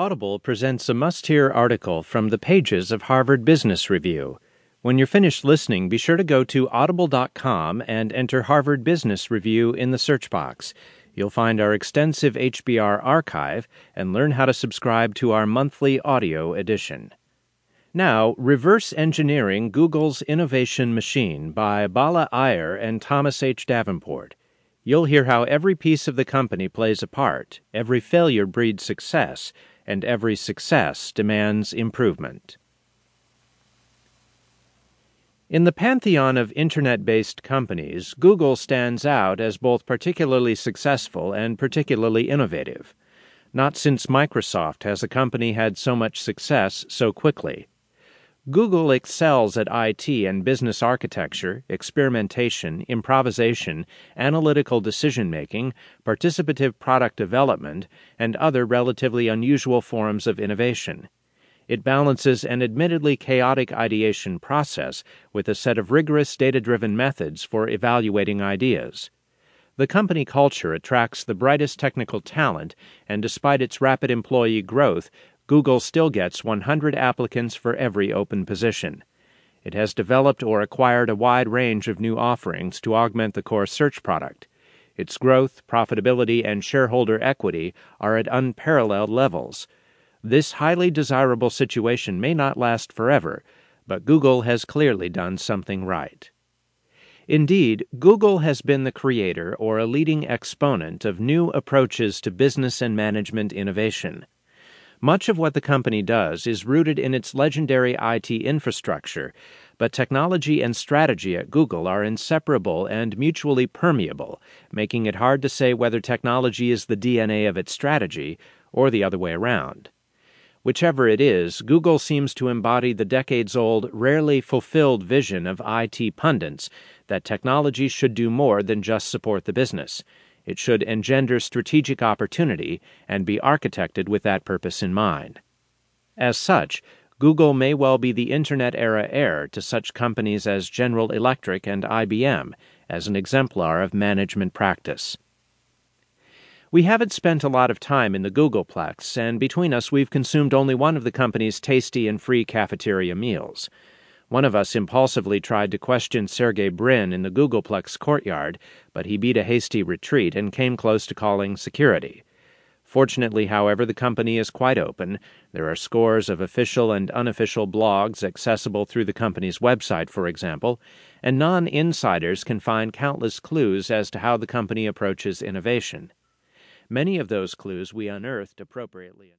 Audible presents a must hear article from the pages of Harvard Business Review. When you're finished listening, be sure to go to audible.com and enter Harvard Business Review in the search box. You'll find our extensive HBR archive and learn how to subscribe to our monthly audio edition. Now, Reverse Engineering Google's Innovation Machine by Bala Iyer and Thomas H. Davenport. You'll hear how every piece of the company plays a part, every failure breeds success, and every success demands improvement. In the pantheon of internet based companies, Google stands out as both particularly successful and particularly innovative. Not since Microsoft has a company had so much success so quickly. Google excels at IT and business architecture, experimentation, improvisation, analytical decision making, participative product development, and other relatively unusual forms of innovation. It balances an admittedly chaotic ideation process with a set of rigorous data driven methods for evaluating ideas. The company culture attracts the brightest technical talent, and despite its rapid employee growth, Google still gets 100 applicants for every open position. It has developed or acquired a wide range of new offerings to augment the core search product. Its growth, profitability, and shareholder equity are at unparalleled levels. This highly desirable situation may not last forever, but Google has clearly done something right. Indeed, Google has been the creator or a leading exponent of new approaches to business and management innovation. Much of what the company does is rooted in its legendary IT infrastructure, but technology and strategy at Google are inseparable and mutually permeable, making it hard to say whether technology is the DNA of its strategy or the other way around. Whichever it is, Google seems to embody the decades old, rarely fulfilled vision of IT pundits that technology should do more than just support the business. It should engender strategic opportunity and be architected with that purpose in mind. As such, Google may well be the Internet era heir to such companies as General Electric and IBM as an exemplar of management practice. We haven't spent a lot of time in the Googleplex, and between us we've consumed only one of the company's tasty and free cafeteria meals. One of us impulsively tried to question Sergey Brin in the Googleplex courtyard, but he beat a hasty retreat and came close to calling security. Fortunately, however, the company is quite open. There are scores of official and unofficial blogs accessible through the company's website, for example, and non insiders can find countless clues as to how the company approaches innovation. Many of those clues we unearthed appropriately.